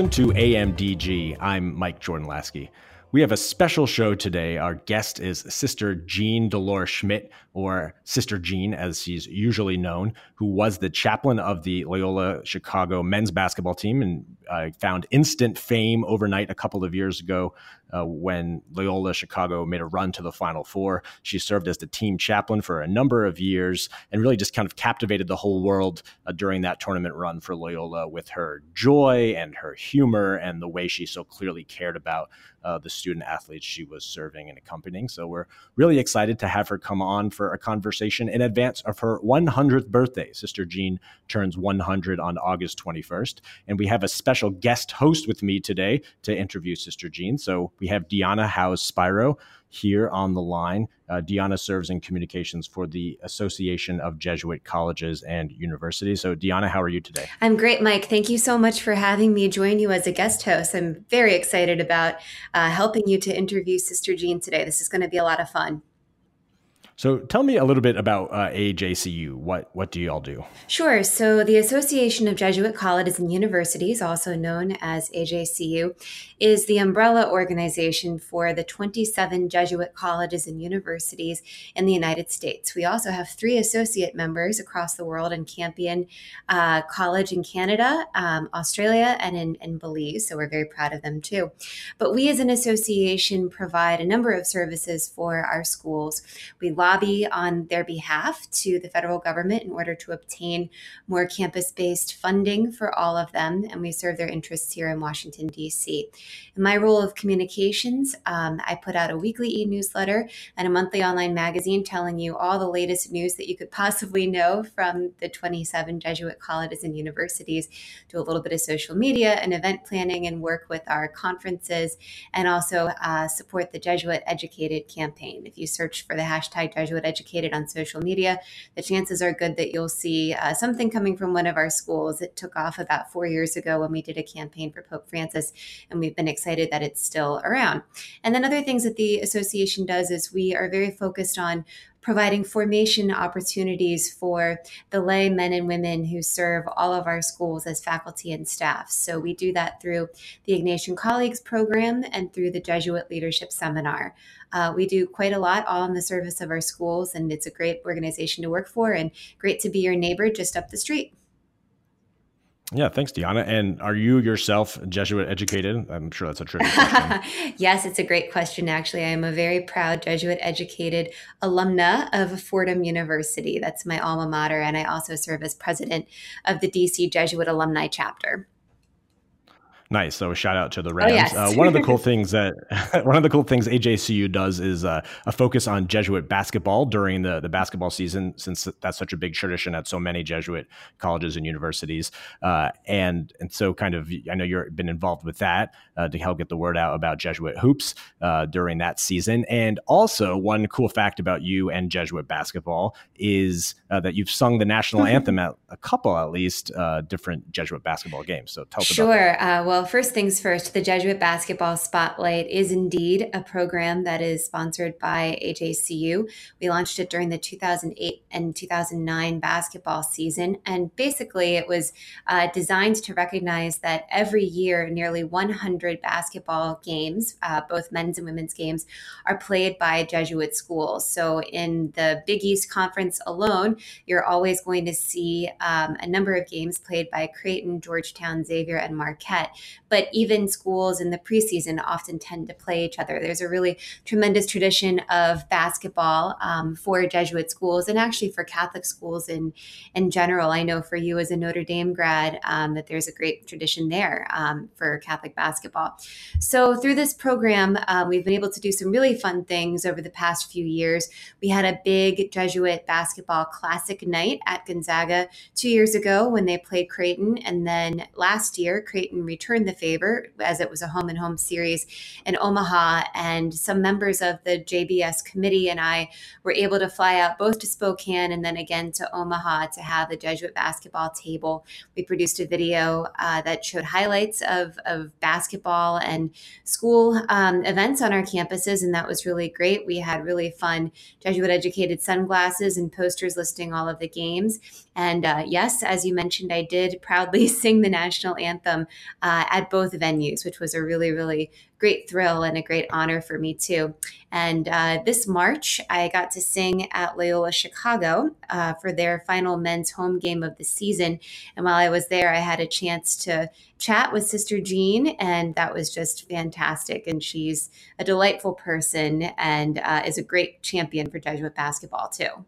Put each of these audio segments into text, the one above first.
Welcome to AMDG. I'm Mike Jordan Laskey. We have a special show today. Our guest is Sister Jean Dolores Schmidt, or Sister Jean, as she's usually known, who was the chaplain of the Loyola Chicago men's basketball team and uh, found instant fame overnight a couple of years ago uh, when Loyola Chicago made a run to the Final Four. She served as the team chaplain for a number of years and really just kind of captivated the whole world uh, during that tournament run for Loyola with her joy and her humor and the way she so clearly cared about uh, the student athletes she was serving and accompanying. So we're really excited to have her come on for a conversation in advance of her 100th birthday. Sister Jean turns 100 on August 21st. And we have a special guest host with me today to interview Sister Jean. So we have Deanna Howes Spiro here on the line. Uh, Deanna serves in communications for the Association of Jesuit Colleges and Universities. So, Deanna, how are you today? I'm great, Mike. Thank you so much for having me join you as a guest host. I'm very excited about uh, helping you to interview Sister Jean today. This is going to be a lot of fun. So tell me a little bit about uh, AJCU. What what do you all do? Sure. So the Association of Jesuit Colleges and Universities, also known as AJCU, is the umbrella organization for the 27 Jesuit colleges and universities in the United States. We also have three associate members across the world in Campion uh, College in Canada, um, Australia, and in, in Belize. So we're very proud of them too. But we as an association provide a number of services for our schools. We lobby on their behalf to the federal government in order to obtain more campus based funding for all of them, and we serve their interests here in Washington, D.C. In my role of communications, um, I put out a weekly e newsletter and a monthly online magazine telling you all the latest news that you could possibly know from the 27 Jesuit colleges and universities, do a little bit of social media and event planning, and work with our conferences, and also uh, support the Jesuit Educated campaign. If you search for the hashtag Jesuit Educated on social media, the chances are good that you'll see uh, something coming from one of our schools. It took off about four years ago when we did a campaign for Pope Francis, and we've been excited that it's still around. And then other things that the association does is we are very focused on providing formation opportunities for the lay men and women who serve all of our schools as faculty and staff. So we do that through the Ignatian Colleagues program and through the Jesuit Leadership Seminar. Uh, we do quite a lot all in the service of our schools, and it's a great organization to work for and great to be your neighbor just up the street. Yeah, thanks, Deanna. And are you yourself Jesuit educated? I'm sure that's a tricky question. yes, it's a great question, actually. I am a very proud Jesuit educated alumna of Fordham University. That's my alma mater. And I also serve as president of the DC Jesuit Alumni Chapter. Nice. So shout out to the Rams. Oh, yes. uh, one of the cool things that one of the cool things AJCU does is uh, a focus on Jesuit basketball during the the basketball season, since that's such a big tradition at so many Jesuit colleges and universities. Uh, and and so kind of I know you've been involved with that uh, to help get the word out about Jesuit hoops uh, during that season. And also one cool fact about you and Jesuit basketball is uh, that you've sung the national anthem at a couple at least different Jesuit basketball games. So tell us sure. about that. well well, first things first, the Jesuit Basketball Spotlight is indeed a program that is sponsored by AJCU. We launched it during the 2008 and 2009 basketball season. And basically, it was uh, designed to recognize that every year, nearly 100 basketball games, uh, both men's and women's games, are played by Jesuit schools. So in the Big East Conference alone, you're always going to see um, a number of games played by Creighton, Georgetown, Xavier, and Marquette but even schools in the preseason often tend to play each other. There's a really tremendous tradition of basketball um, for Jesuit schools and actually for Catholic schools in in general. I know for you as a Notre Dame grad um, that there's a great tradition there um, for Catholic basketball. So through this program, um, we've been able to do some really fun things over the past few years. We had a big Jesuit basketball classic night at Gonzaga two years ago when they played Creighton, and then last year Creighton returned the favor as it was a home and home series in Omaha. And some members of the JBS committee and I were able to fly out both to Spokane and then again to Omaha to have the Jesuit basketball table. We produced a video uh, that showed highlights of, of basketball and school um, events on our campuses, and that was really great. We had really fun Jesuit educated sunglasses and posters listing all of the games. And uh, yes, as you mentioned, I did proudly sing the national anthem uh, at both venues, which was a really, really great thrill and a great honor for me too. And uh, this March, I got to sing at Loyola Chicago uh, for their final men's home game of the season. And while I was there, I had a chance to chat with Sister Jean, and that was just fantastic. And she's a delightful person and uh, is a great champion for Jesuit basketball too.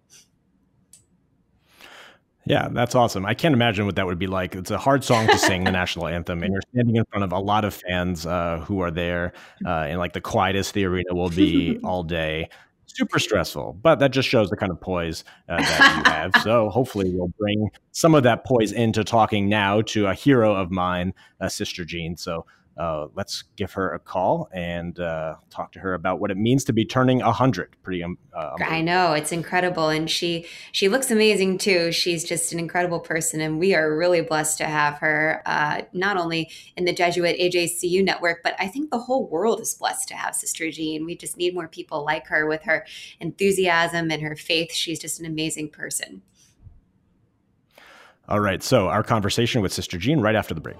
Yeah, that's awesome. I can't imagine what that would be like. It's a hard song to sing, the national anthem, and you're standing in front of a lot of fans uh, who are there, uh, in like the quietest the arena will be all day. Super stressful, but that just shows the kind of poise uh, that you have. So hopefully, we'll bring some of that poise into talking now to a hero of mine, uh, Sister Jean. So uh, let's give her a call and uh, talk to her about what it means to be turning 100 pretty um, uh, i know it's incredible and she she looks amazing too. She's just an incredible person and we are really blessed to have her uh, not only in the jesuit ajcu network but i think the whole world is blessed to have sister jean. We just need more people like her with her enthusiasm and her faith. She's just an amazing person. All right so our conversation with sister jean right after the break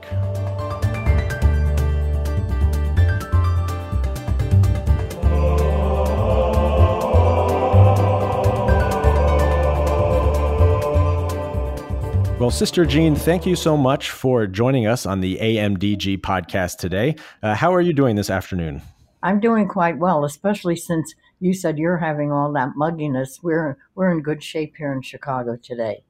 Well, Sister Jean, thank you so much for joining us on the AMDG podcast today. Uh, how are you doing this afternoon? I'm doing quite well, especially since you said you're having all that mugginess. We're we're in good shape here in Chicago today.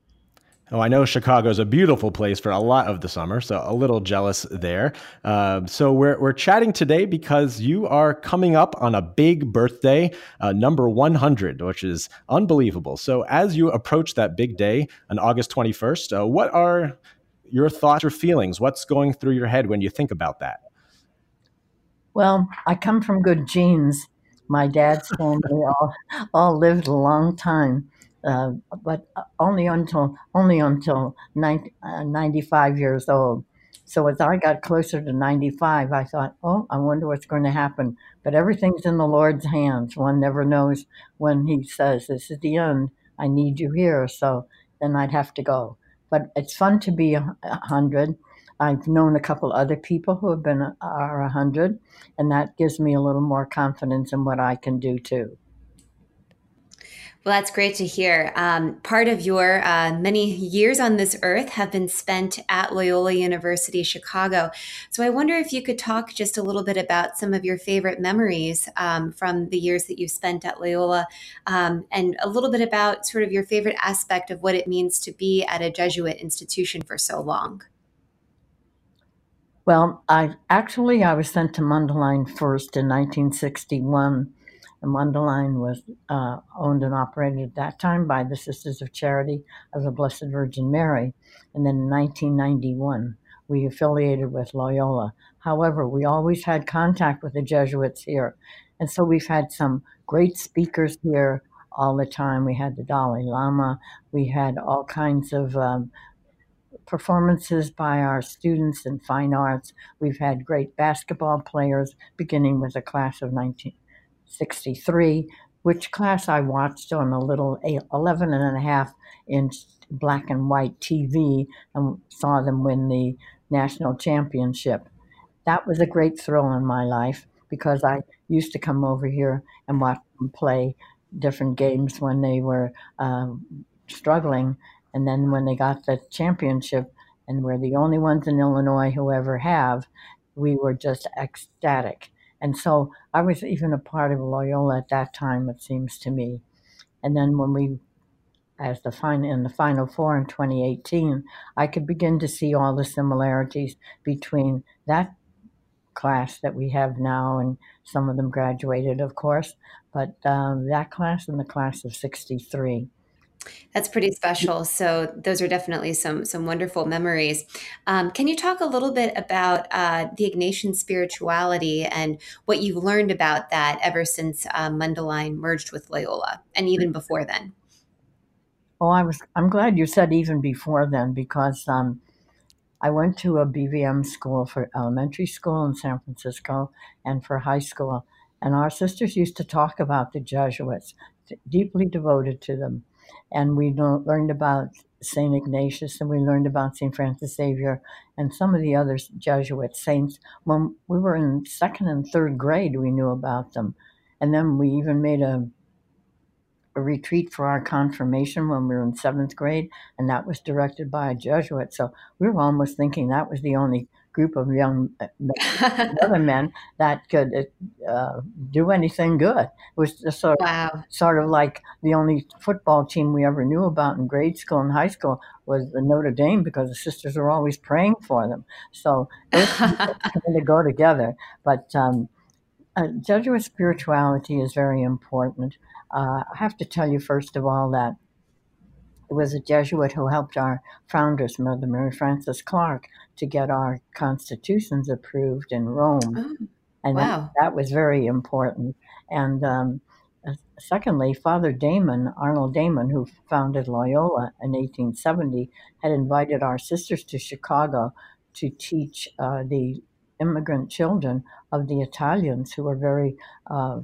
Oh, I know Chicago is a beautiful place for a lot of the summer, so a little jealous there. Uh, so we're we're chatting today because you are coming up on a big birthday, uh, number 100, which is unbelievable. So as you approach that big day on August 21st, uh, what are your thoughts or feelings? What's going through your head when you think about that? Well, I come from good genes. My dad's family all all lived a long time uh, but only until only until 90, uh, 95 years old. So as I got closer to 95, I thought, oh, I wonder what's going to happen. But everything's in the Lord's hands. One never knows when He says, this is the end. I need you here. So then I'd have to go. But it's fun to be a 100. I've known a couple other people who have been are 100, and that gives me a little more confidence in what I can do too. Well, that's great to hear. Um, part of your uh, many years on this earth have been spent at Loyola University Chicago. So I wonder if you could talk just a little bit about some of your favorite memories um, from the years that you spent at Loyola um, and a little bit about sort of your favorite aspect of what it means to be at a Jesuit institution for so long. Well, I actually I was sent to Mundelein first in 1961 and Mundelein was uh, owned and operated at that time by the Sisters of Charity of the Blessed Virgin Mary. And then in 1991, we affiliated with Loyola. However, we always had contact with the Jesuits here. And so we've had some great speakers here all the time. We had the Dalai Lama, we had all kinds of um, performances by our students in fine arts. We've had great basketball players, beginning with a class of 19, 63, which class I watched on a little 11 and a half inch black and white TV and saw them win the national championship. That was a great thrill in my life because I used to come over here and watch them play different games when they were um, struggling. And then when they got the championship, and we're the only ones in Illinois who ever have, we were just ecstatic. And so I was even a part of Loyola at that time, it seems to me. And then when we, as the final in the Final Four in 2018, I could begin to see all the similarities between that class that we have now, and some of them graduated, of course, but um, that class and the class of 63. That's pretty special. So those are definitely some some wonderful memories. Um, can you talk a little bit about uh, the Ignatian spirituality and what you've learned about that ever since uh, Mundelein merged with Loyola, and even before then? Oh, I was. I'm glad you said even before then because um, I went to a BVM school for elementary school in San Francisco and for high school, and our sisters used to talk about the Jesuits, deeply devoted to them and we learned about St. Ignatius, and we learned about St. Francis Xavier and some of the other Jesuit saints. When we were in second and third grade, we knew about them. And then we even made a, a retreat for our confirmation when we were in seventh grade, and that was directed by a Jesuit. So we were almost thinking that was the only group of young men, other men that could uh, do anything good. It was just sort of, wow. sort of like the only football team we ever knew about in grade school and high school was the Notre Dame because the sisters were always praying for them. So they kind of go together. But um, uh, Jesuit spirituality is very important. Uh, I have to tell you, first of all, that it was a Jesuit who helped our founders, Mother Mary Frances Clarke, to get our constitutions approved in Rome. Oh, and wow. that, that, was very important. And um, uh, secondly, Father Damen, Arnold Damen, who founded Loyola in 1870, had invited our sisters to Chicago to teach uh, the immigrant children of the Italians who were very uh,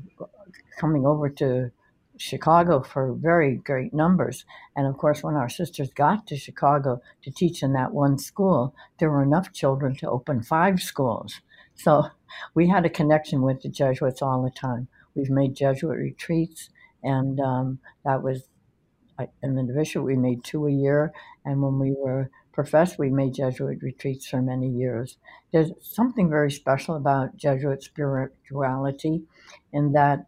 coming over to Chicago for very great numbers. And of course, when our sisters got to Chicago to teach in that one school, there were enough children to open five schools. So we had a connection with the Jesuits all the time. We've made Jesuit retreats, and um, that was in the division, we made two a year. And when we were professed, we made Jesuit retreats for many years. There's something very special about Jesuit spirituality in that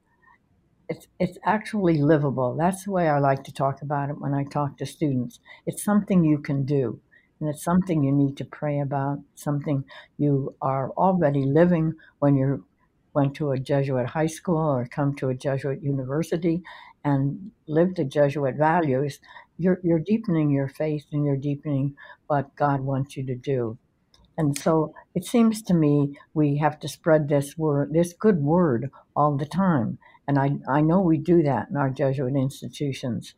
it's it's actually livable. That's the way I like to talk about it when I talk to students. It's something you can do, and it's something you need to pray about. Something you are already living when you went to a Jesuit high school or come to a Jesuit university and live the Jesuit values. You're you're deepening your faith and you're deepening what God wants you to do. And so it seems to me we have to spread this word, this good word all the time. And I, I know we do that in our Jesuit institutions.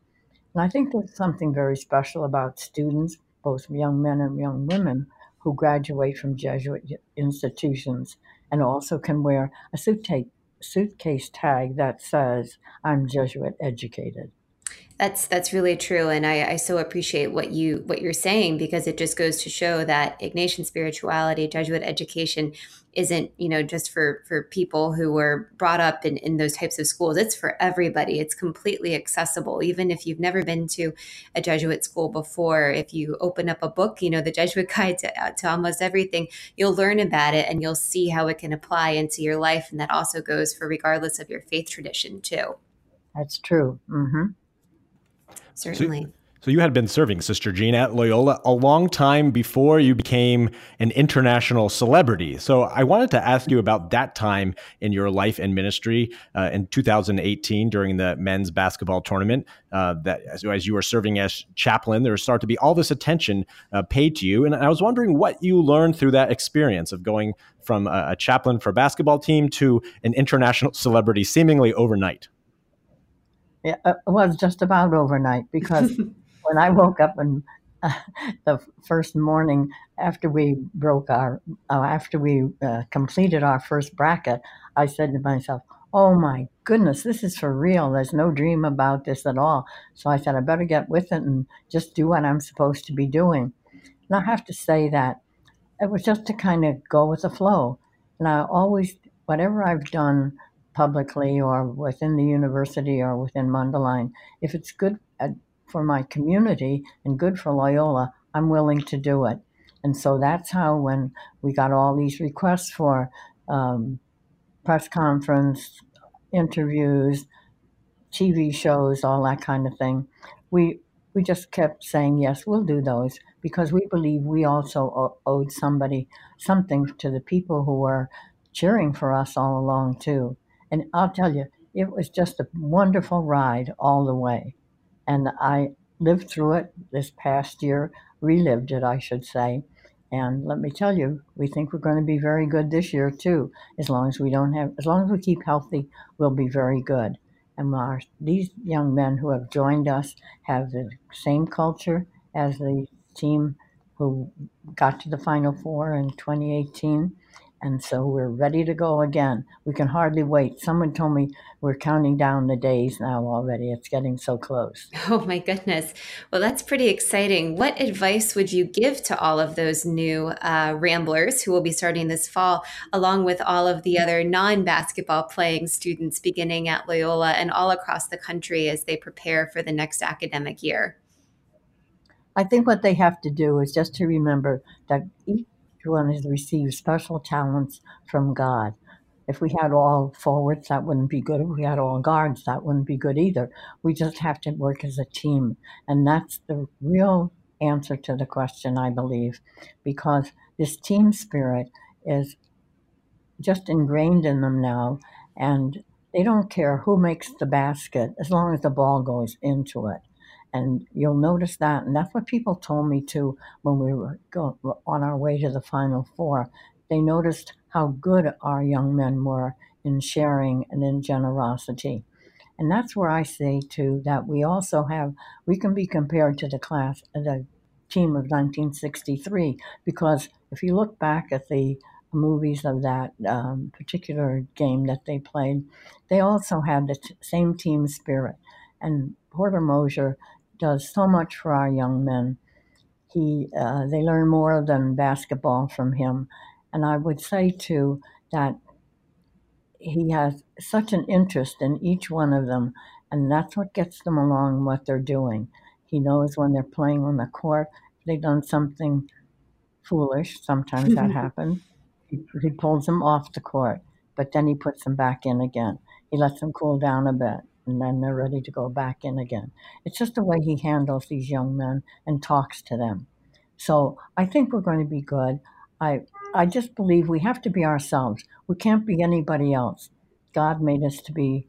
And I think there's something very special about students, both young men and young women, who graduate from Jesuit institutions and also can wear a suitcase, suitcase tag that says, I'm Jesuit educated. That's that's really true, and I, I so appreciate what you what you're saying because it just goes to show that Ignatian spirituality, Jesuit education, isn't you know just for for people who were brought up in in those types of schools. It's for everybody. It's completely accessible, even if you've never been to a Jesuit school before. If you open up a book, you know the Jesuit Guide to, uh, to almost everything, you'll learn about it and you'll see how it can apply into your life, and that also goes for regardless of your faith tradition too. That's true. Mm-hmm. Certainly. So, so you had been serving Sister Jean at Loyola a long time before you became an international celebrity. So I wanted to ask you about that time in your life and ministry uh, in 2018 during the men's basketball tournament. Uh, that as, as, you were serving as chaplain, there started to be all this attention uh, paid to you, and I was wondering what you learned through that experience of going from a, a chaplain for a basketball team to an international celebrity seemingly overnight. Uh, it was just about overnight because when I woke up and uh, the first morning after we broke our, uh, after we uh, completed our first bracket, I said to myself, "Oh my goodness, this is for real. There's no dream about this at all." So I said, "I better get with it and just do what I'm supposed to be doing." And I have to say that it was just to kind of go with the flow. And I always, whatever I've done publicly or within the university or within Mundelein, if it's good uh, for my community and good for Loyola, I'm willing to do it. And so that's how, when we got all these requests for um, press conference, interviews, TV shows, all that kind of thing, we we just kept saying yes, we'll do those because we believe we also owed somebody something to the people who were cheering for us all along too. And I'll tell you, it was just a wonderful ride all the way. And I lived through it this past year, relived it, I should say. And let me tell you, we think we're going to be very good this year too. As long as we don't have, as long as we keep healthy, we'll be very good. And our, these young men who have joined us have the same culture as the team who got to the Final Four in 2018 And so we're ready to go again. We can hardly wait. Someone told me we're counting down the days now already. It's getting so close. Oh, my goodness. Well, that's pretty exciting. What advice would you give to all of those new uh, Ramblers who will be starting this fall, along with all of the other non basketball playing students beginning at Loyola and all across the country as they prepare for the next academic year? I think what they have to do is just to remember that each one has received special talents from God. If we had all forwards, that wouldn't be good. If we had all guards, that wouldn't be good either. We just have to work as a team. And that's the real answer to the question, I believe, because this team spirit is just ingrained in them now. And they don't care who makes the basket as long as the ball goes into it and you'll notice that and that's what people told me too when we were go, on our way to the final four. They noticed how good our young men were in sharing and in generosity. And that's where i say too that we also have we can be compared to the class the team of 1963 because if you look back at the movies of that um, particular game that they played they also had the t- same team spirit. And porter moser does so much for our young men. He, uh, they learn more than basketball from him. And I would say, too, that he has such an interest in each one of them, and that's what gets them along what they're doing. He knows when they're playing on the court, they've done something foolish. Sometimes that happens. He, he pulls them off the court, but then he puts them back in again. He lets them cool down a bit and then they're ready to go back in again. It's just the way he handles these young men and talks to them. So I think we're going to be good. I I just believe we have to be ourselves. We can't be anybody else. God made us to be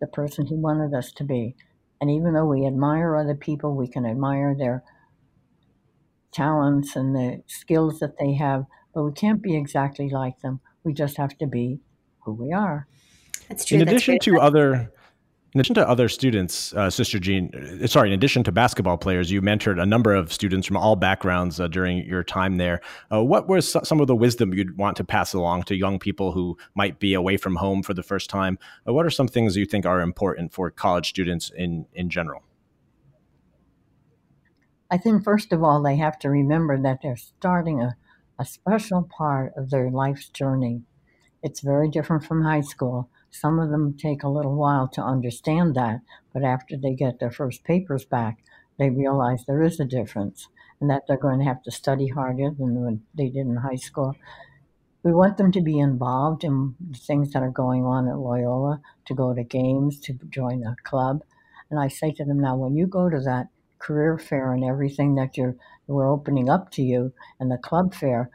the person He wanted us to be. And even though we admire other people, we can admire their talents and the skills that they have, but we can't be exactly like them. We just have to be who we are. That's true. In addition to other in addition to other students, uh, Sister Jean, uh, sorry, in addition to basketball players, you mentored a number of students from all backgrounds uh, during your time there. Uh, what was some of the wisdom you'd want to pass along to young people who might be away from home for the first time? Uh, what are some things you think are important for college students in, in general? I think, first of all, they have to remember that they're starting a, a special part of their life's journey. It's very different from high school some of them take a little while to understand that, but after they get their first papers back, they realize there is a difference and that they're going to have to study harder than when they did in high school. We want them to be involved in things that are going on at Loyola, to go to games, to join a club. And I say to them now, when you go to that career fair and everything that you're we're opening up to you and the club fair,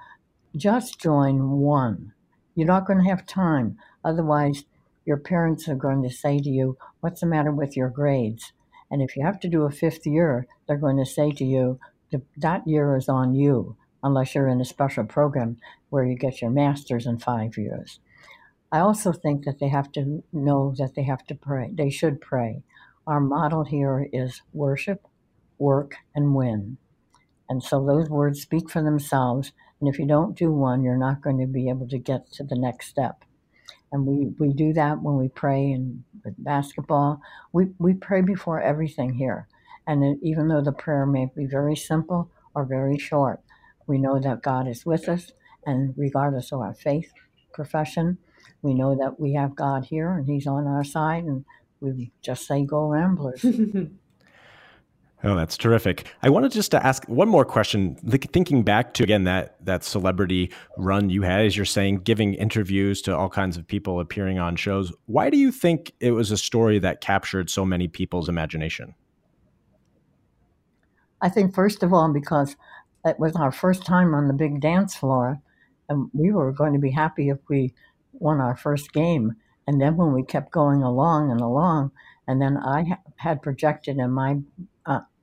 just join one. You're not going to have time. Otherwise, your parents are going to say to you, What's the matter with your grades? And if you have to do a fifth year, they're going to say to you, That year is on you, unless you're in a special program where you get your master's in five years. I also think that they have to know that they have to pray. They should pray. Our model here is worship, work, and win. And so those words speak for themselves. And if you don't do one, you're not going to be able to get to the next step and we, we do that when we pray and with basketball. We, we pray before everything here. And even though the prayer may be very simple or very short, we know that God is with us. And regardless of our faith profession, we know that we have God here and He's on our side. And we just say, Go Ramblers. Oh, that's terrific. I wanted just to ask one more question. Thinking back to again that that celebrity run you had, as you're saying, giving interviews to all kinds of people appearing on shows. Why do you think it was a story that captured so many people's imagination? I think first of all because it was our first time on the big dance floor, and we were going to be happy if we won our first game. And then when we kept going along and along, and then I had projected in my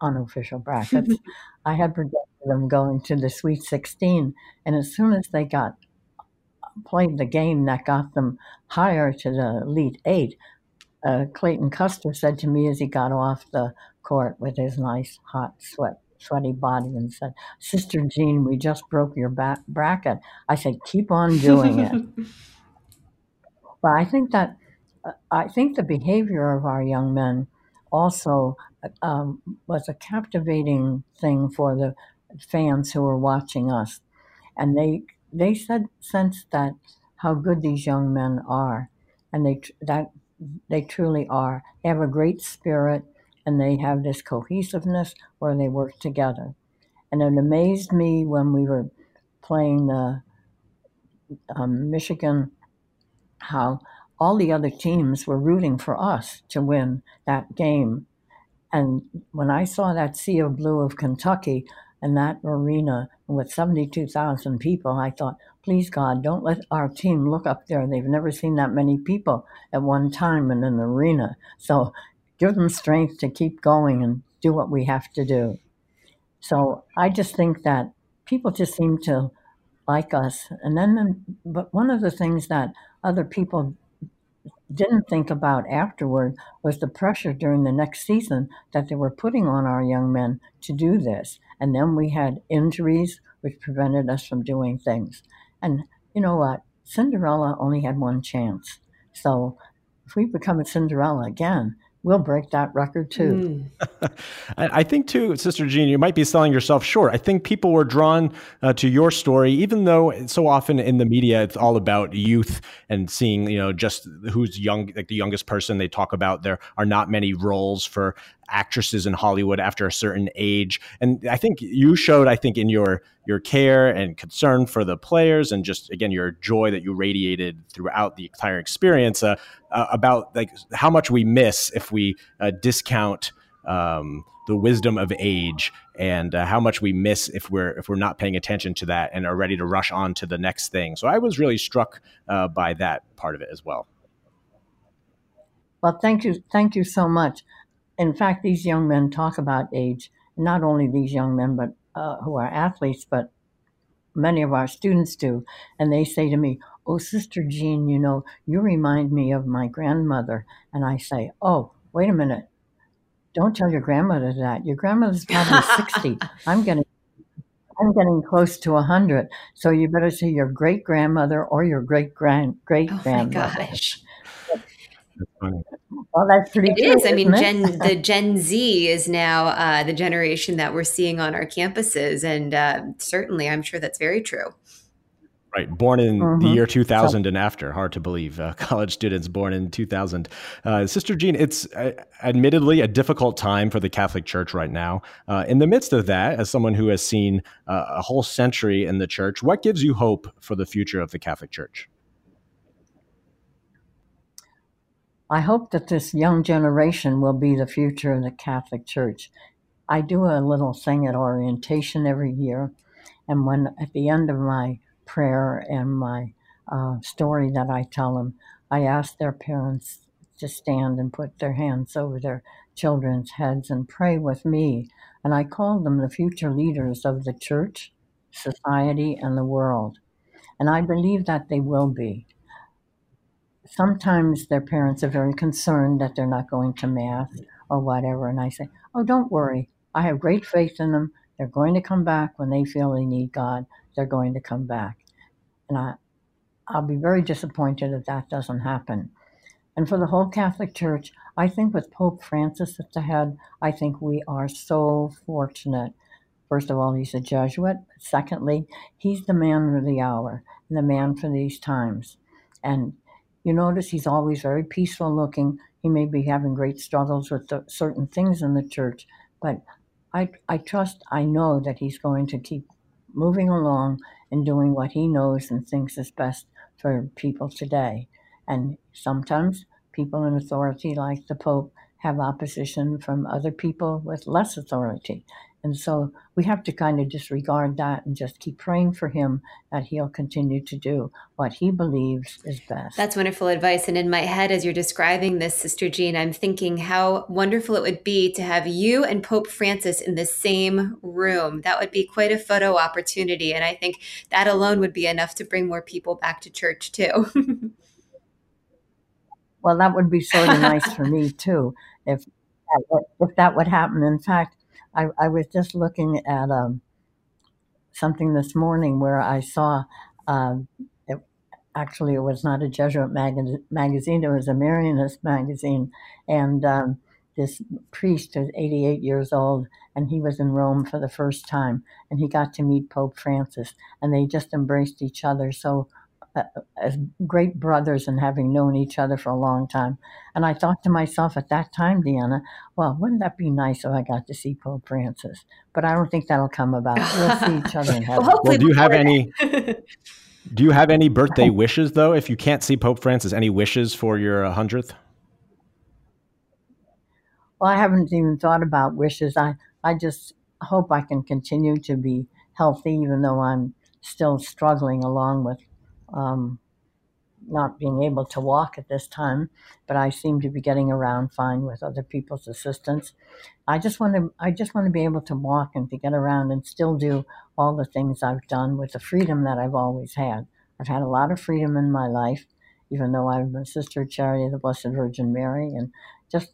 unofficial brackets. I had predicted them going to the Sweet 16, and as soon as they got played the game that got them higher to the Elite Eight, uh, Clayton Custer said to me as he got off the court with his nice hot sweat sweaty body and said, Sister Jean, we just broke your bracket. I said, keep on doing it. but I think that, uh, I think the behavior of our young men also um, was a captivating thing for the fans who were watching us. And they, they said, sensed that how good these young men are. And they, that they truly are. They have a great spirit and they have this cohesiveness where they work together. And it amazed me when we were playing the um, Michigan how all the other teams were rooting for us to win that game. And when I saw that sea of blue of Kentucky and that arena with 72,000 people, I thought, please God, don't let our team look up there. They've never seen that many people at one time in an arena. So give them strength to keep going and do what we have to do. So I just think that people just seem to like us. And then, but one of the things that other people didn't think about afterward was the pressure during the next season that they were putting on our young men to do this. And then we had injuries, which prevented us from doing things. And you know what? Cinderella only had one chance. So if we become a Cinderella again, we'll break that record too. Mm. I think too, Sister Jean, you might be selling yourself short. I think people were drawn uh, to your story, even though so often in the media it's all about youth and seeing, you know, just who's young, like the youngest person. They talk about there are not many roles for actresses in Hollywood after a certain age. And I think you showed, I think, in your your care and concern for the players, and just again your joy that you radiated throughout the entire experience uh, uh, about like how much we miss if we uh, discount. Um, the wisdom of age and uh, how much we miss if we're if we're not paying attention to that and are ready to rush on to the next thing. So I was really struck uh, by that part of it as well. Well, thank you, thank you so much in fact, these young men talk about age. Not only these young men, but uh, who are athletes, but many of our students do. And they say to me, "Oh, Sister Jean, you know, you remind me of my grandmother." And I say, "Oh, wait a minute! Don't tell your grandmother that. Your grandmother's probably sixty. I'm getting." I'm getting close to 100. So you better see your great grandmother or your great grand great grandmother. Oh my gosh. That's funny. Well, that's pretty. It true, is. I mean, Gen the Gen Z is now uh, the generation that we're seeing on our campuses, and uh, certainly, I'm sure that's very true. Right, born in mm-hmm. the year 2000 so, and after. Hard to believe. Uh, college students born in 2000. Uh, Sister Jean, it's uh, admittedly a difficult time for the Catholic Church right now. Uh, in the midst of that, as someone who has seen uh, a whole century in the church, what gives you hope for the future of the Catholic Church? I hope that this young generation will be the future of the Catholic Church. I do a little thing at orientation every year, and when at the end of my prayer and my uh, story that I tell them, I ask their parents to stand and put their hands over their children's heads and pray with me. And I call them the future leaders of the church, society, and the world. And I believe that they will be sometimes their parents are very concerned that they're not going to mass or whatever. And I say, oh, don't worry. I have great faith in them. They're going to come back when they feel they need God. They're going to come back. And I, I'll be very disappointed if that doesn't happen. And for the whole Catholic Church, I think with Pope Francis at the head, I think we are so fortunate. First of all, he's a Jesuit. Secondly, he's the man of the hour and the man for these times. And you notice he's always very peaceful looking. He may be having great struggles with the, certain things in the church, but I, I trust, I know that he's going to keep moving along and doing what he knows and thinks is best for people today. And sometimes people in authority, like the Pope, have opposition from other people with less authority. And so we have to kind of disregard that and just keep praying for him that he'll continue to do what he believes is best. That's wonderful advice. And in my head, as you're describing this, Sister Jean, I'm thinking how wonderful it would be to have you and Pope Francis in the same room. That would be quite a photo opportunity. And I think that alone would be enough to bring more people back to church, too. well, that would be sort of nice for me, too, if, if that would happen. In fact, I, I was just looking at um, something this morning where I saw. Uh, it, actually, it was not a Jesuit mag- magazine; it was a Marianist magazine, and um, this priest is 88 years old, and he was in Rome for the first time, and he got to meet Pope Francis, and they just embraced each other so Uh, as great brothers and having known each other for a long time. And I thought to myself at that time, Deanna, well, wouldn't that be nice if I got to see Pope Francis? But I don't think that'll come about. We'll see each other in heaven. well, well, do you have any? do you have any birthday wishes though? If you can't see Pope Francis, any wishes for your uh, hundredth? Well, I haven't even thought about wishes. I I just hope I can continue to be healthy, even though I'm still struggling along with um, not being able to walk at this time, but I seem to be getting around fine with other people's assistance. I just want to I just want to be able to walk and to get around and still do all the things I've done with the freedom that I've always had. I've had a lot of freedom in my life, even though I'm a sister of Charity of the Blessed Virgin Mary, and just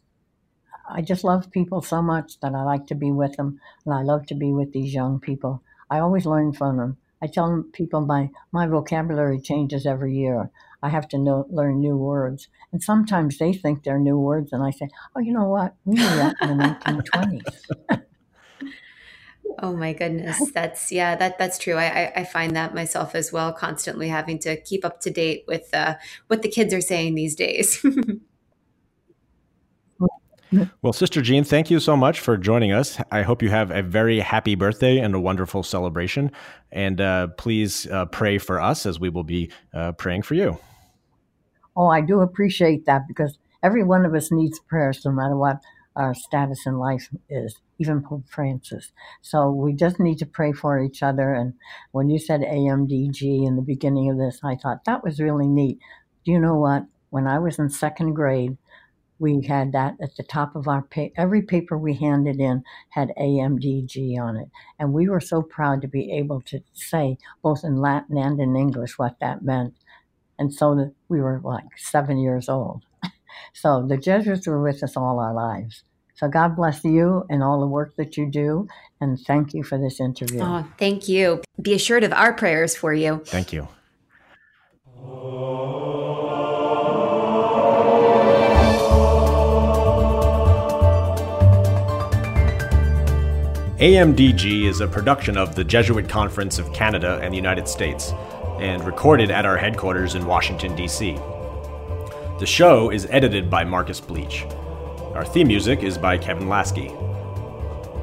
I just love people so much that I like to be with them, and I love to be with these young people. I always learn from them. I tell people my, my vocabulary changes every year. I have to know, learn new words. And sometimes they think they're new words, and I say, oh, you know what? We knew that in the 1920s. Oh my goodness, that's yeah, that that's true. I, I find that myself as well, constantly having to keep up to date with uh, what the kids are saying these days. Well, Sister Jean, thank you so much for joining us. I hope you have a very happy birthday and a wonderful celebration. And uh, please uh, pray for us as we will be uh, praying for you. Oh, I do appreciate that because every one of us needs prayers no matter what our status in life is, even Pope Francis. So we just need to pray for each other. And when you said AMDG in the beginning of this, I thought that was really neat. Do you know what? When I was in second grade, we had that at the top of our pa- every paper we handed in had AMDG on it, and we were so proud to be able to say both in Latin and in English what that meant. And so we were like seven years old. so the Jesuits were with us all our lives. So God bless you and all the work that you do, and thank you for this interview. Oh, thank you. Be assured of our prayers for you. Thank you. AMDG is a production of the Jesuit Conference of Canada and the United States, and recorded at our headquarters in Washington, D.C. The show is edited by Marcus Bleech. Our theme music is by Kevin Laskey.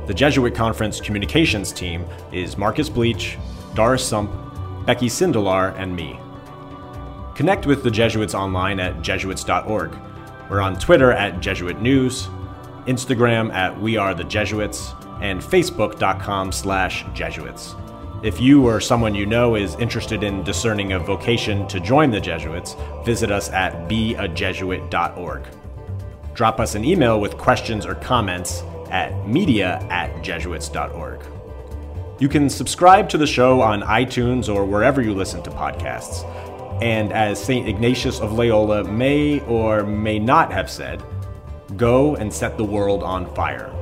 The Jesuit Conference communications team is Marcus Bleech, Doris Sump, Becky Sindelar, and me. Connect with the Jesuits online at jesuits.org. We're on Twitter at Jesuit News, Instagram at We Are the Jesuits, and facebook.com slash Jesuits. If you or someone you know is interested in discerning a vocation to join the Jesuits, visit us at beajesuit.org. Drop us an email with questions or comments at media at jesuits.org. You can subscribe to the show on iTunes or wherever you listen to podcasts. And as St. Ignatius of Loyola may or may not have said, go and set the world on fire.